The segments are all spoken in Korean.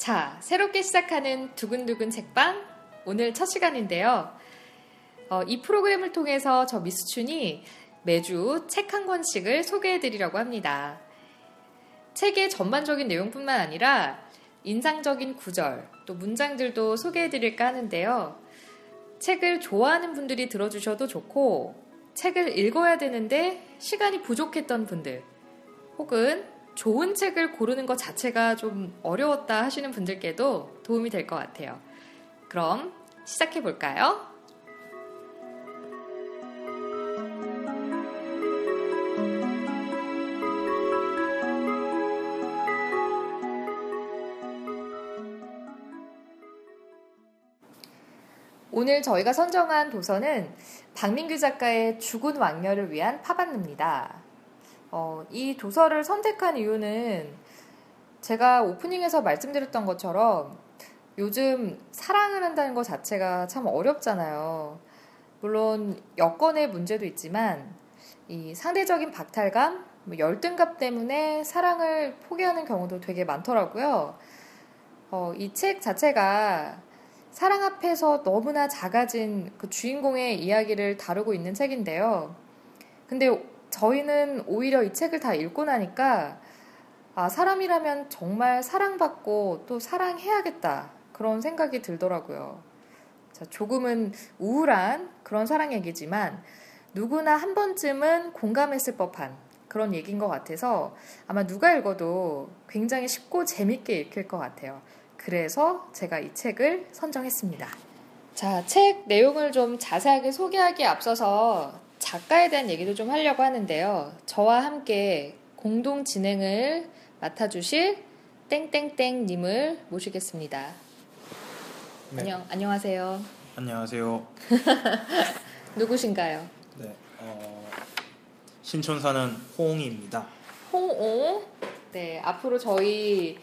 자, 새롭게 시작하는 두근두근 책방 오늘 첫 시간인데요. 어, 이 프로그램을 통해서 저 미스춘이 매주 책 한 권씩을 소개해드리려고 합니다. 책의 전반적인 내용뿐만 아니라 인상적인 구절, 또 문장들도 소개해드릴까 하는데요. 책을 좋아하는 분들이 들어주셔도 좋고, 책을 읽어야 되는데 시간이 부족했던 분들, 혹은 좋은 책을 고르는 것 자체가 좀 어려웠다 하시는 분들께도 도움이 될 것 같아요. 그럼 시작해 볼까요? 오늘 저희가 선정한 도서는 박민규 작가의 죽은 왕녀를 위한 파반입니다. 어, 이 도서를 선택한 이유는 제가 오프닝에서 말씀드렸던 것처럼 요즘 사랑을 한다는 것 자체가 참 어렵잖아요. 물론 여건의 문제도 있지만 이 상대적인 박탈감, 뭐 열등감 때문에 사랑을 포기하는 경우도 되게 많더라고요. 어, 이 책 자체가 사랑 앞에서 너무나 작아진 그 주인공의 이야기를 다루고 있는 책인데요. 근데 저희는 오히려 이 책을 다 읽고 나니까 아, 사람이라면 정말 사랑받고 또 사랑해야겠다. 그런 생각이 들더라고요. 자, 조금은 우울한 그런 사랑 얘기지만 누구나 한 번쯤은 공감했을 법한 그런 얘기인 것 같아서 아마 누가 읽어도 굉장히 쉽고 재밌게 읽힐 것 같아요. 그래서 제가 이 책을 선정했습니다. 자, 책 내용을 좀 자세하게 소개하기에 앞서서 작가에 대한 얘기도 좀 하려고 하는데요. 저와 함께 공동 진행을 맡아주실 땡땡땡님을 모시겠습니다. 네. 안녕, 안녕하세요. 안녕하세요. 누구신가요? 네, 어, 신촌 사는 호옹이입니다. 홍오. 네, 앞으로 저희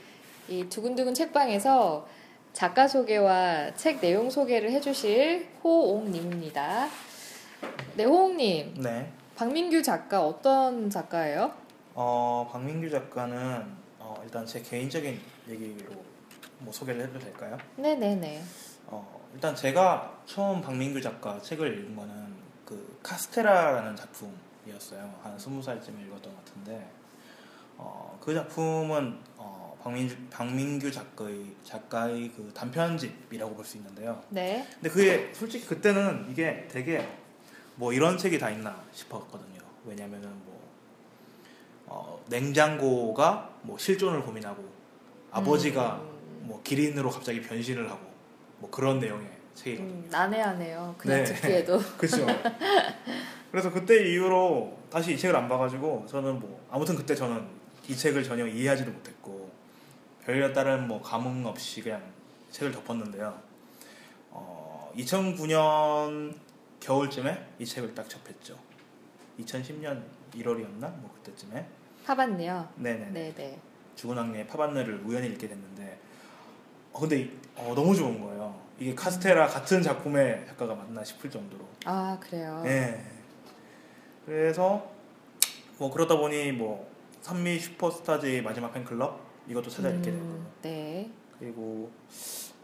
이 두근두근 책방에서 작가 소개와 책 내용 소개를 해주실 호옹님입니다. 네, 호옹님. 네, 박민규 작가 어떤 작가예요? 어, 박민규 작가는 어, 일단 제 개인적인 얘기로 뭐 소개를 해도 될까요? 네네네. 어, 일단 제가 처음 박민규 작가 책을 읽은 거는 그 카스테라라는 작품이었어요. 한 스무 살쯤에 읽었던 것 같은데 어, 그 작품은 어, 박민규, 박민규 작가의 작가의 그 단편집이라고 볼 수 있는데요. 네. 근데 그게 솔직히 그때는 이게 되게 뭐 이런 책이 다 있나 싶었거든요. 왜냐면은 뭐 어, 냉장고가 뭐 실존을 고민하고 아버지가 음, 뭐 기린으로 갑자기 변신을 하고 뭐 그런 내용의 책이거든요. 음, 난해하네요. 그냥 네. 듣기에도. 그렇죠. 그래서 그때 이후로 다시 이 책을 안 봐가지고 저는 뭐 아무튼 그때 저는 이 책을 전혀 이해하지도 못했고 별다른 다른 뭐 감흥 없이 그냥 책을 덮었는데요. 어, 2009년 겨울쯤에 이 책을 딱 접했죠. 2010년 1월이었나 뭐 그때쯤에. 파봤네요. 네네. 네네. 죽은 왕녀의 파반느를 우연히 읽게 됐는데 어, 근데 이- 어, 너무 좋은 거예요. 이게 카스테라 같은 작품의 작가가 맞나 싶을 정도로. 아 그래요. 예. 그래서 뭐 그러다 보니 뭐 선미 슈퍼스타즈의 마지막 팬클럽 이것도 찾아 읽게 되고 음, 네. 그리고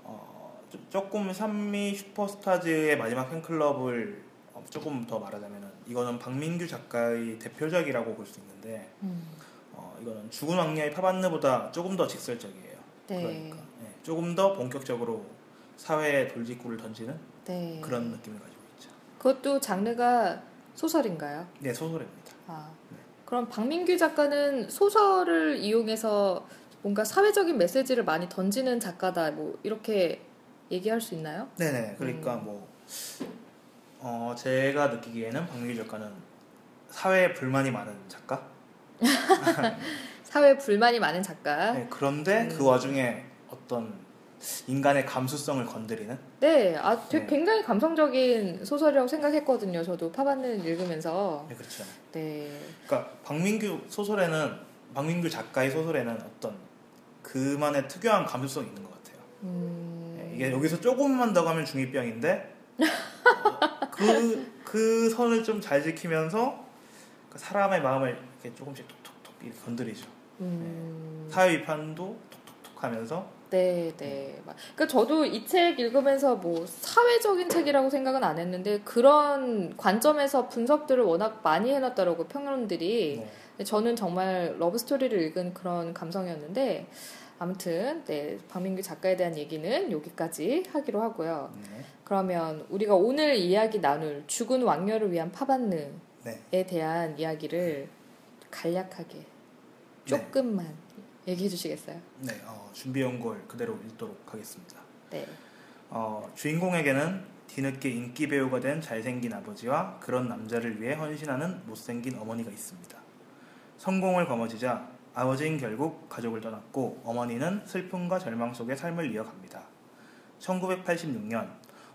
어, 조- 조금 선미 슈퍼스타즈의 마지막 팬클럽을 어, 조금 더 말하자면은 이거는 박민규 작가의 대표작이라고 볼 수 있는데 음, 어, 이거는 죽은 왕녀의 파반느보다 조금 더 직설적이에요. 네. 그러니까 예, 조금 더 본격적으로 사회에 돌직구를 던지는 네. 그런 느낌을 가지고 있죠. 그것도 장르가 소설인가요? 네 소설입니다. 아. 네. 그럼 박민규 작가는 소설을 이용해서 뭔가 사회적인 메시지를 많이 던지는 작가다. 뭐 이렇게 얘기할 수 있나요? 네네. 그러니까 음. 뭐 어, 제가 느끼기에는 박민규 작가는 사회에 불만이 많은 작가. 사회 불만이 많은 작가. 네, 그런데 그 음. 와중에 어떤 인간의 감수성을 건드리는 네, 아, 되게 네. 굉장히 감성적인 소설이라고 생각했거든요. 저도 파반을 읽으면서. 네, 그렇죠. 네, 그러니까 박민규 소설에는 박민규 작가의 소설에는 어떤 그만의 특유한 감수성이 있는 것 같아요. 음, 네, 이게 여기서 조금만 더 가면 중이병인데 어, 그, 그 선을 좀 잘 지키면서 그 사람의 마음을 이렇게 조금씩 톡톡톡 이렇게 건드리죠. 음, 사회 비판도 톡톡톡 하면서 네, 네. 막- 그러니까 저도 이 책 읽으면서 뭐 사회적인 책이라고 생각은 안 했는데 그런 관점에서 분석들을 워낙 많이 해놨더라고 평론들이. 네. 저는 정말 러브 스토리를 읽은 그런 감성이었는데 아무튼 네 박민규 작가에 대한 얘기는 여기까지 하기로 하고요. 네. 그러면 우리가 오늘 이야기 나눌 죽은 왕녀를 위한 파반느에 네. 대한 이야기를 간략하게 조금만 얘기해 주시겠어요? 네, 어, 준비해온 걸 그대로 읽도록 하겠습니다. 네. 어, 주인공에게는 뒤늦게 인기 배우가 된 잘생긴 아버지와 그런 남자를 위해 헌신하는 못생긴 어머니가 있습니다. 성공을 거머쥐자 아버지는 결국 가족을 떠났고 어머니는 슬픔과 절망 속에 삶을 이어갑니다. 1986년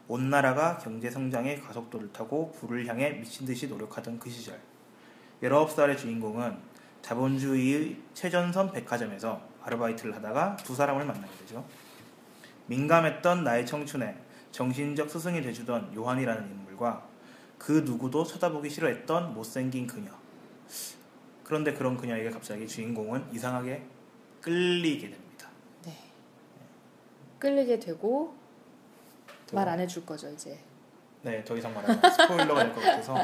온 나라가 경제 성장의 가속도를 타고 부를 향해 미친 듯이 노력하던 그 시절 19살의 주인공은 자본주의의 최전선 백화점에서 아르바이트를 하다가 두 사람을 만나게 되죠. 민감했던 나의 청춘에 정신적 스승이 돼주던 요한이라는 인물과 그 누구도 쳐다보기 싫어했던 못생긴 그녀. 그런데 그런 그녀에게 갑자기 주인공은 이상하게 끌리게 됩니다. 네. 끌리게 되고 말 안 해줄 거죠 이제. 네, 더 이상 말하면 스포일러가 될 것 같아서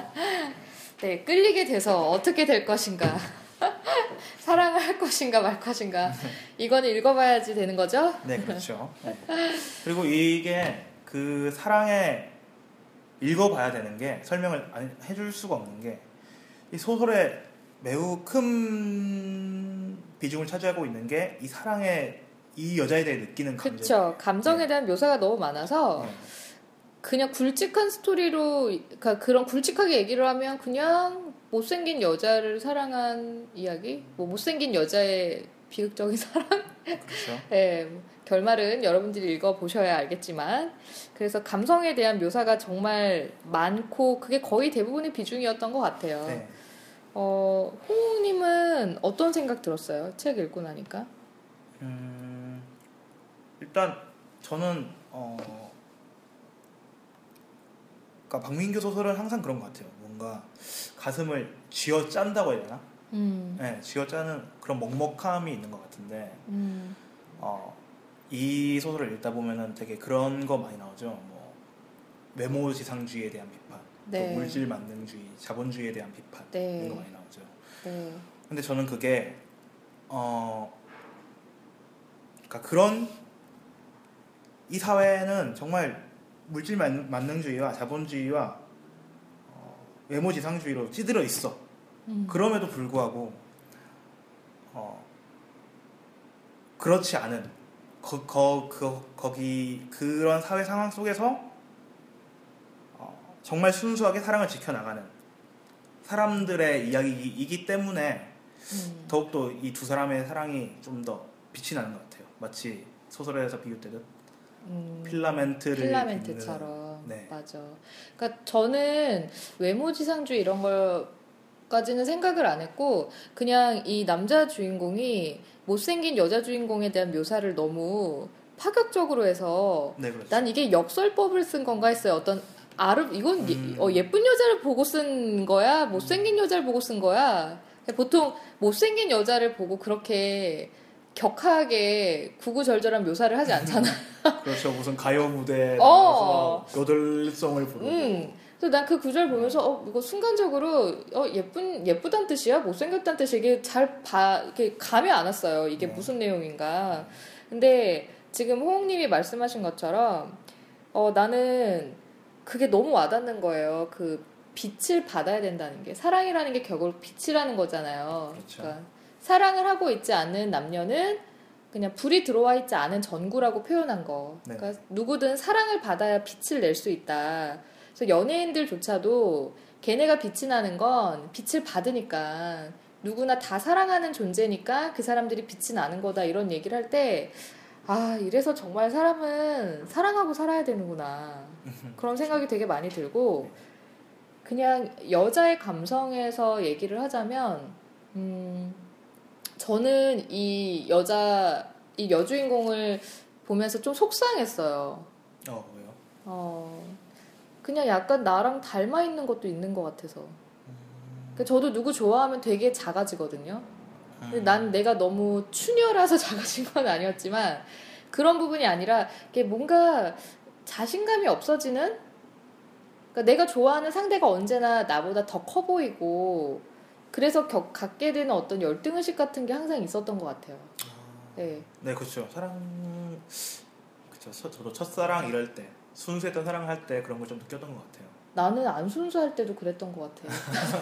네, 끌리게 돼서 어떻게 될 것인가. 사랑을 할 것인가 말 것인가. 이거는 읽어봐야지 되는 거죠? 네, 그렇죠. 네. 그리고 이게 그 사랑에 읽어봐야 되는 게 설명을 안 해줄 수가 없는 게 이 소설에 매우 큰 비중을 차지하고 있는 게 이 사랑에 이 여자에 대해 느끼는 감정. 그쵸. 감정에 대한 묘사가 너무 많아서 네. 그냥 굵직한 스토리로, 그러니까 그런 굵직하게 얘기를 하면 그냥 못생긴 여자를 사랑한 이야기? 뭐 못생긴 여자의 비극적인 사랑? 그렇죠. 네, 결말은 여러분들이 읽어 보셔야 알겠지만 그래서 감성에 대한 묘사가 정말 많고 그게 거의 대부분의 비중이었던 것 같아요. 네. 어, 홍님은 어떤 생각 들었어요? 책 읽고 나니까? 음, 일단 저는 어, 그러니까 박민규 소설은 항상 그런 것 같아요. 뭔가 가슴을 쥐어 짠다고 해야 되나? 음, 네, 쥐어 짜는 그런 먹먹함이 있는 것 같은데 음, 어, 이 소설을 읽다 보면은 되게 그런 거 많이 나오죠. 뭐 외모 지상주의에 대한 비판, 네. 또 물질 만능주의, 자본주의에 대한 비판 네. 이런 거 많이 나오죠. 네, 근데 저는 그게 어 그러니까 그런 이 사회는 정말 물질 만- 만능주의와 자본주의와 어, 외모 지상주의로 찌들어 있어. 음, 그럼에도 불구하고 어 그렇지 않은 거, 거, 그, 거기 그런 사회 상황 속에서 어, 정말 순수하게 사랑을 지켜나가는 사람들의 이야기이기 때문에 음, 더욱더 이 두 사람의 사랑이 좀 더 빛이 나는 것 같아요. 마치 소설에서 비교되듯 음, 필라멘트를 필라멘트처럼 네. 맞아. 그러니까 저는 외모 지상주의 이런 걸까지는 생각을 안 했고 그냥 이 남자 주인공이 못생긴 여자 주인공에 대한 묘사를 너무 파격적으로 해서 네 그렇죠. 난 이게 역설법을 쓴 건가 했어요. 어떤 아름 이건 예- 음. 어, 예쁜 여자를 보고 쓴 거야, 못생긴 여자를 보고 쓴 거야. 보통 못생긴 여자를 보고 그렇게 격하게 구구절절한 묘사를 하지 않잖아. 그렇죠. 무슨 가요 무대 어. 여덟성을 부르고 음. 그래서 난 그 구절 보면서 어 이거 순간적으로 어 예쁜 예쁘단 뜻이야 못생겼단 뜻이 이게 잘 봐 이게 감이 안 왔어요 이게 네. 무슨 내용인가 근데 지금 호응님이 말씀하신 것처럼 어 나는 그게 너무 와닿는 거예요 그 빛을 받아야 된다는 게 사랑이라는 게 결국 빛이라는 거잖아요 그렇죠. 그러니까 사랑을 하고 있지 않은 남녀는 그냥 불이 들어와 있지 않은 전구라고 표현한 거. 네. 그러니까 누구든 사랑을 받아야 빛을 낼 수 있다. 그래서 연예인들조차도 걔네가 빛이 나는 건 빛을 받으니까 누구나 다 사랑하는 존재니까 그 사람들이 빛이 나는 거다 이런 얘기를 할 때 아, 이래서 정말 사람은 사랑하고 살아야 되는구나. 그런 생각이 되게 많이 들고 그냥 여자의 감성에서 얘기를 하자면 음, 저는 이 여자 이 여주인공을 보면서 좀 속상했어요. 어 왜요? 어, 그냥 약간 나랑 닮아 있는 것도 있는 것 같아서. 그러니까 저도 누구 좋아하면 되게 작아지거든요. 근데 난 내가 너무 추녀라서 작아진 건 아니었지만 그런 부분이 아니라 이게 뭔가 자신감이 없어지는 그러니까 내가 좋아하는 상대가 언제나 나보다 더 커 보이고 그래서 겨, 갖게 되는 어떤 열등 의식 같은 게 항상 있었던 것 같아요. 네. 네, 그렇죠. 사랑, 그렇죠. 저도 첫사랑 이럴 때 순수했던 사랑을 할 때 그런 걸 좀 느꼈던 것 같아요. 나는 안 순수할 때도 그랬던 것 같아.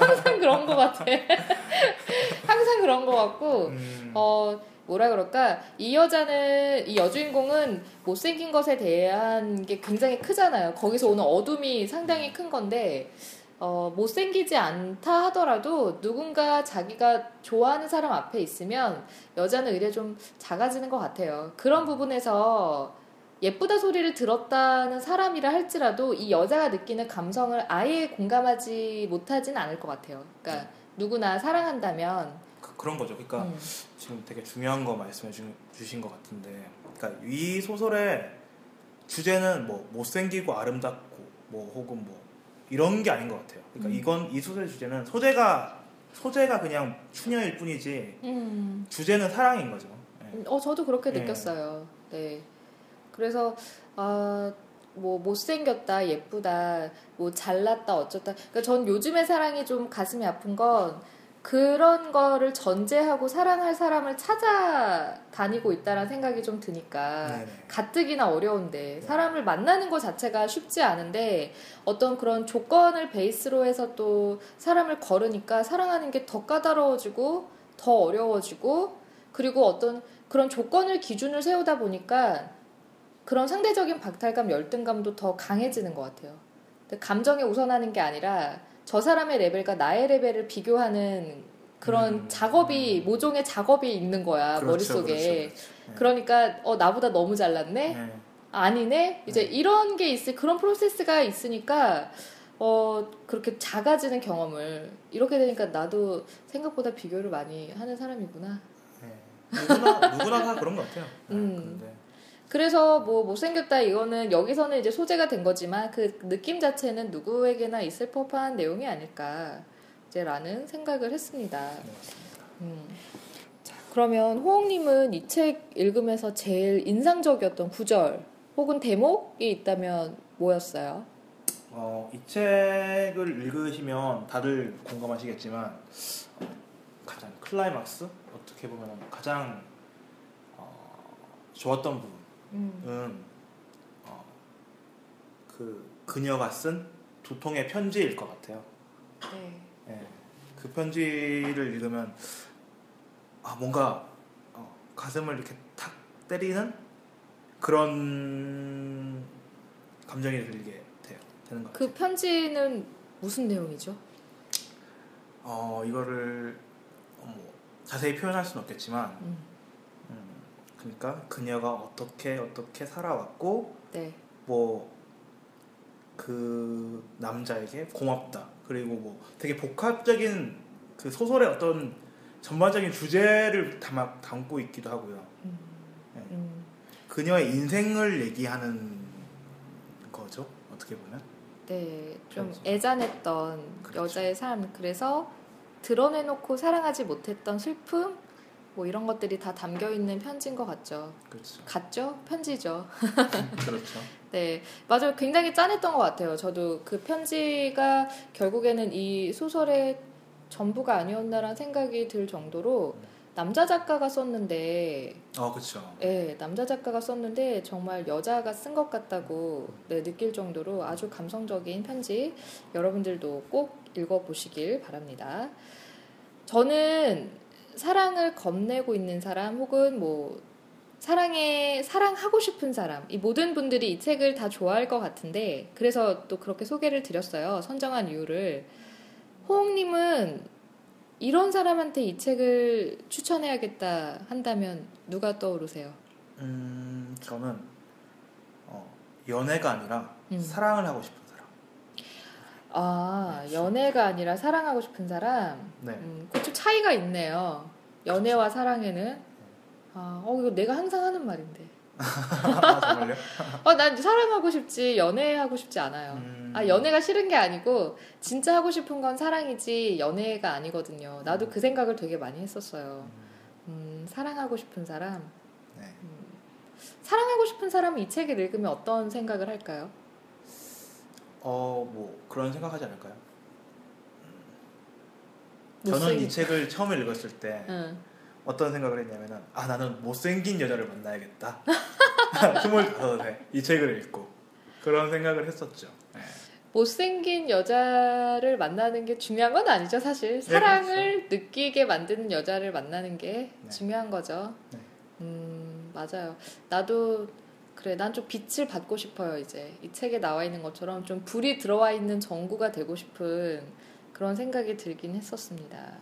항상 그런 것 같아. 항상 그런 것 같고, 음, 어, 뭐라 그럴까. 이 여자는, 이 여주인공은 못생긴 것에 대한 게 굉장히 크잖아요. 거기서 오는 어둠이 상당히 큰 건데, 어, 못생기지 않다 하더라도 누군가 자기가 좋아하는 사람 앞에 있으면 여자는 의뢰 좀 작아지는 것 같아요. 그런 부분에서 예쁘다 소리를 들었다는 사람이라 할지라도 이 여자가 느끼는 감성을 아예 공감하지 못하진 않을 것 같아요. 그러니까 누구나 사랑한다면 그, 런 거죠. 그러니까 음, 지금 되게 중요한 거 말씀해 주, 주신 것 같은데, 그러니까 이 소설의 주제는 뭐 못생기고 아름답고 뭐 혹은 뭐 이런 게 아닌 것 같아요. 그러니까 음. 이건 이 소설의 주제는 소재가 소재가 그냥 추녀일 뿐이지 음, 주제는 사랑인 거죠. 네. 어 저도 그렇게 네. 느꼈어요. 네. 그래서 아. 뭐 못생겼다 예쁘다 뭐 잘났다 어쩌다 그러니까 전 요즘의 사랑이 좀 가슴이 아픈 건 그런 거를 전제하고 사랑할 사람을 찾아다니고 있다라는 생각이 좀 드니까 네네. 가뜩이나 어려운데 사람을 만나는 것 자체가 쉽지 않은데 어떤 그런 조건을 베이스로 해서 또 사람을 걸으니까 사랑하는 게 더 까다로워지고 더 어려워지고 그리고 어떤 그런 조건을 기준을 세우다 보니까 그런 상대적인 박탈감, 열등감도 더 강해지는 것 같아요. 감정에 우선하는 게 아니라 저 사람의 레벨과 나의 레벨을 비교하는 그런 음. 작업이 모종의 작업이 있는 거야 그렇죠, 머릿속에. 그렇죠, 그렇죠. 네. 그러니까 어 나보다 너무 잘났네. 네. 아니네. 이제 네. 이런 게 있을 그런 프로세스가 있으니까 어 그렇게 작아지는 경험을 이렇게 되니까 나도 생각보다 비교를 많이 하는 사람이구나. 네. 누구나 누구나 다 그런 것 같아요. 네, 음. 근데 그래서 뭐 못생겼다 이거는 여기서는 이제 소재가 된 거지만 그 느낌 자체는 누구에게나 있을 법한 내용이 아닐까 이제라는 생각을 했습니다. 음. 자, 그러면 호옥님은 이 책 읽으면서 제일 인상적이었던 구절 혹은 대목이 있다면 뭐였어요? 어, 이 책을 읽으시면 다들 공감하시겠지만 어, 가장 클라이막스 어떻게 보면 가장 어, 좋았던 부분은 음. 어, 그 그녀가 쓴 두 통의 편지일 것 같아요. 네. 예, 그 편지를 읽으면 아 뭔가 어, 가슴을 이렇게 탁 때리는 그런 감정이 들게 돼요. 되는 것 같아요. 그 편지는 무슨 내용이죠? 어 이거를 어, 뭐 자세히 표현할 수는 없겠지만 음. 음, 그러니까 그녀가 어떻게 어떻게 살아왔고 네. 뭐그 남자에게 고맙다 그리고 뭐 되게 복합적인 그 소설의 어떤 전반적인 주제를 담아, 담고 있기도 하고요. 음. 네. 음. 그녀의 인생을 얘기하는 거죠. 어떻게 보면. 네, 좀 편지. 애잔했던 그렇죠. 여자의 삶 그래서 드러내놓고 사랑하지 못했던 슬픔 뭐 이런 것들이 다 담겨 있는 편지인 것 같죠. 그렇죠. 같죠? 편지죠. 그렇죠. 네, 맞아요. 굉장히 짠했던 것 같아요. 저도 그 편지가 결국에는 이 소설의 전부가 아니었나라는 생각이 들 정도로 남자 작가가 썼는데, 어, 그렇죠. 예, 남자 작가가 썼는데 정말 여자가 쓴 것 같다고 네, 느낄 정도로 아주 감성적인 편지 여러분들도 꼭 읽어보시길 바랍니다. 저는 사랑을 겁내고 있는 사람 혹은 뭐 사랑에 사랑하고 싶은 사람 이 모든 분들이 이 책을 다 좋아할 것 같은데 그래서 또 그렇게 소개를 드렸어요 선정한 이유를 호홍님은 이런 사람한테 이 책을 추천해야겠다 한다면 누가 떠오르세요? 음, 저는 어, 연애가 아니라 음. 사랑을 하고 싶은. 아 연애가 아니라 사랑하고 싶은 사람 네. 음, 그좀 차이가 있네요 연애와 사랑에는 아, 어, 이거 내가 항상 하는 말인데 아, 정말요? 어, 난 사랑하고 싶지 연애하고 싶지 않아요. 음, 아, 연애가 싫은 게 아니고 진짜 하고 싶은 건 사랑이지 연애가 아니거든요. 나도 그 생각을 되게 많이 했었어요. 음, 사랑하고 싶은 사람. 네. 사랑하고 싶은 사람은 이 책을 읽으면 어떤 생각을 할까요? 어, 뭐 그런 생각하지 않을까요? 저는 못생긴- 이 책을 처음 읽었을 때 응. 어떤 생각을 했냐면은 아 나는 못생긴 여자를 만나야겠다. 스물다섯에 이 책을 읽고 그런 생각을 했었죠. 네. 못생긴 여자를 만나는 게 중요한 건 아니죠, 사실. 사랑을 느끼게 만드는 여자를 만나는 게 네. 중요한 거죠. 네. 음, 맞아요. 나도 그래, 난 좀 빛을 받고 싶어요, 이제. 이 책에 나와 있는 것처럼 좀 불이 들어와 있는 전구가 되고 싶은 그런 생각이 들긴 했었습니다.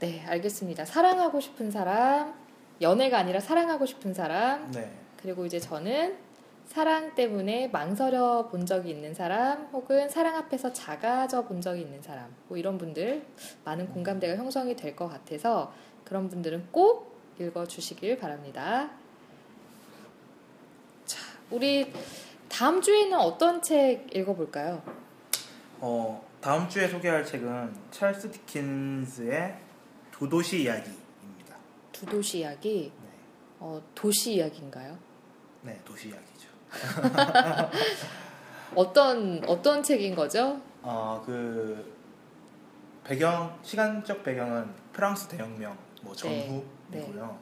네, 알겠습니다. 사랑하고 싶은 사람, 연애가 아니라 사랑하고 싶은 사람, 네. 그리고 이제 저는 사랑 때문에 망설여 본 적이 있는 사람 혹은 사랑 앞에서 작아져 본 적이 있는 사람 뭐 이런 분들 많은 공감대가 형성이 될 것 같아서 그런 분들은 꼭 읽어주시길 바랍니다. 자, 우리 다음 주에는 어떤 책 읽어볼까요? 어, 다음 주에 소개할 책은 찰스 디킨스의 두 도시 이야기입니다. 두 도시 이야기, 네. 어, 도시 이야기인가요? 네, 도시 이야기죠. 어떤 어떤 책인 거죠? 어, 그 배경 시간적 배경은 프랑스 대혁명 뭐 전후이고요. 네. 음,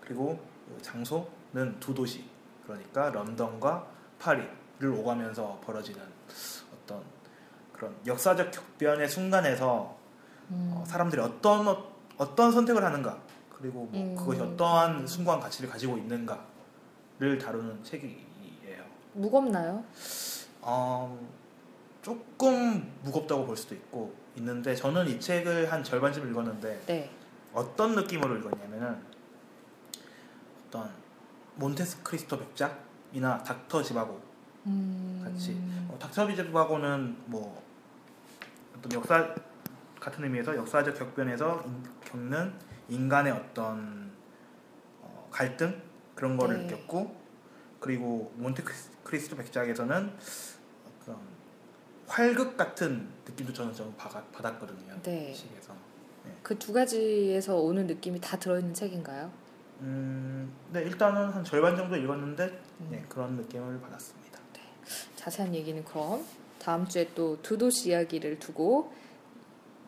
그리고 그 장소는 두 도시 그러니까 런던과 파리를 오가면서 벌어지는 어떤 그런 역사적 격변의 순간에서 음, 어, 사람들이 어떤 어, 어떤 선택을 하는가 그리고 뭐 음. 그것이 어떠한 숭고한 가치를 가지고 있는가를 다루는 책이에요. 무겁나요? 어, 조금 무겁다고 볼 수도 있고 있는데 저는 이 책을 한 절반쯤 읽었는데 네. 어떤 느낌으로 읽었냐면은 어떤 몬테스 크리스토 백작이나 닥터 지바고 음, 같이 어, 닥터 지바고는 뭐 어떤 역사 같은 의미에서 역사적 격변에서 인- 겪는 인간의 어떤 어, 갈등 그런 거를 네. 느꼈고 그리고 몬테 크리스토 백작에서는 어떤 활극 같은 느낌도 저는 좀 받- 받았거든요. 네. 이 책에서. 그두 가지에서 오는 느낌이 다 들어있는 책인가요? 음, 네 일단은 한 절반 정도 읽었는데 음. 네, 그런 느낌을 받았습니다. 자세한 얘기는 그럼 다음 주에 또 두 도시 이야기를 두고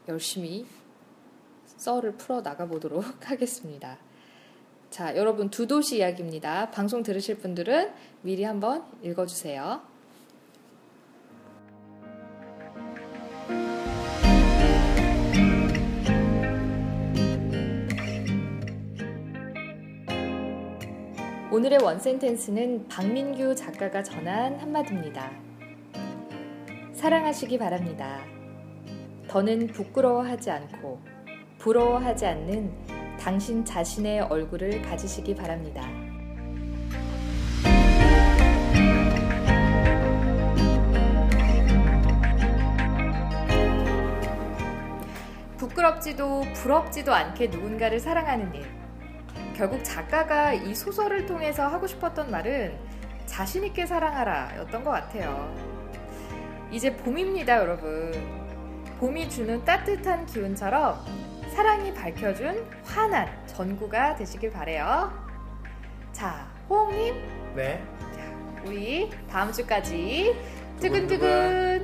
열심히 썰을 풀어 나가 보도록 하겠습니다. 자, 여러분 두 도시 이야기입니다. 방송 들으실 분들은 미리 한번 읽어주세요. 오늘의 원센텐스는 박민규 작가가 전한 한마디입니다. 사랑하시기 바랍니다. 더는 부끄러워하지 않고 부러워하지 않는 당신 자신의 얼굴을 가지시기 바랍니다. 부끄럽지도 부럽지도 않게 누군가를 사랑하는 일. 결국 작가가 이 소설을 통해서 하고 싶었던 말은 자신있게 사랑하라 였던 것 같아요. 이제 봄입니다, 여러분. 봄이 주는 따뜻한 기운처럼 사랑이 밝혀준 환한 전구가 되시길 바래요. 자, 호홍님, 네. 우리 다음 주까지 두근두근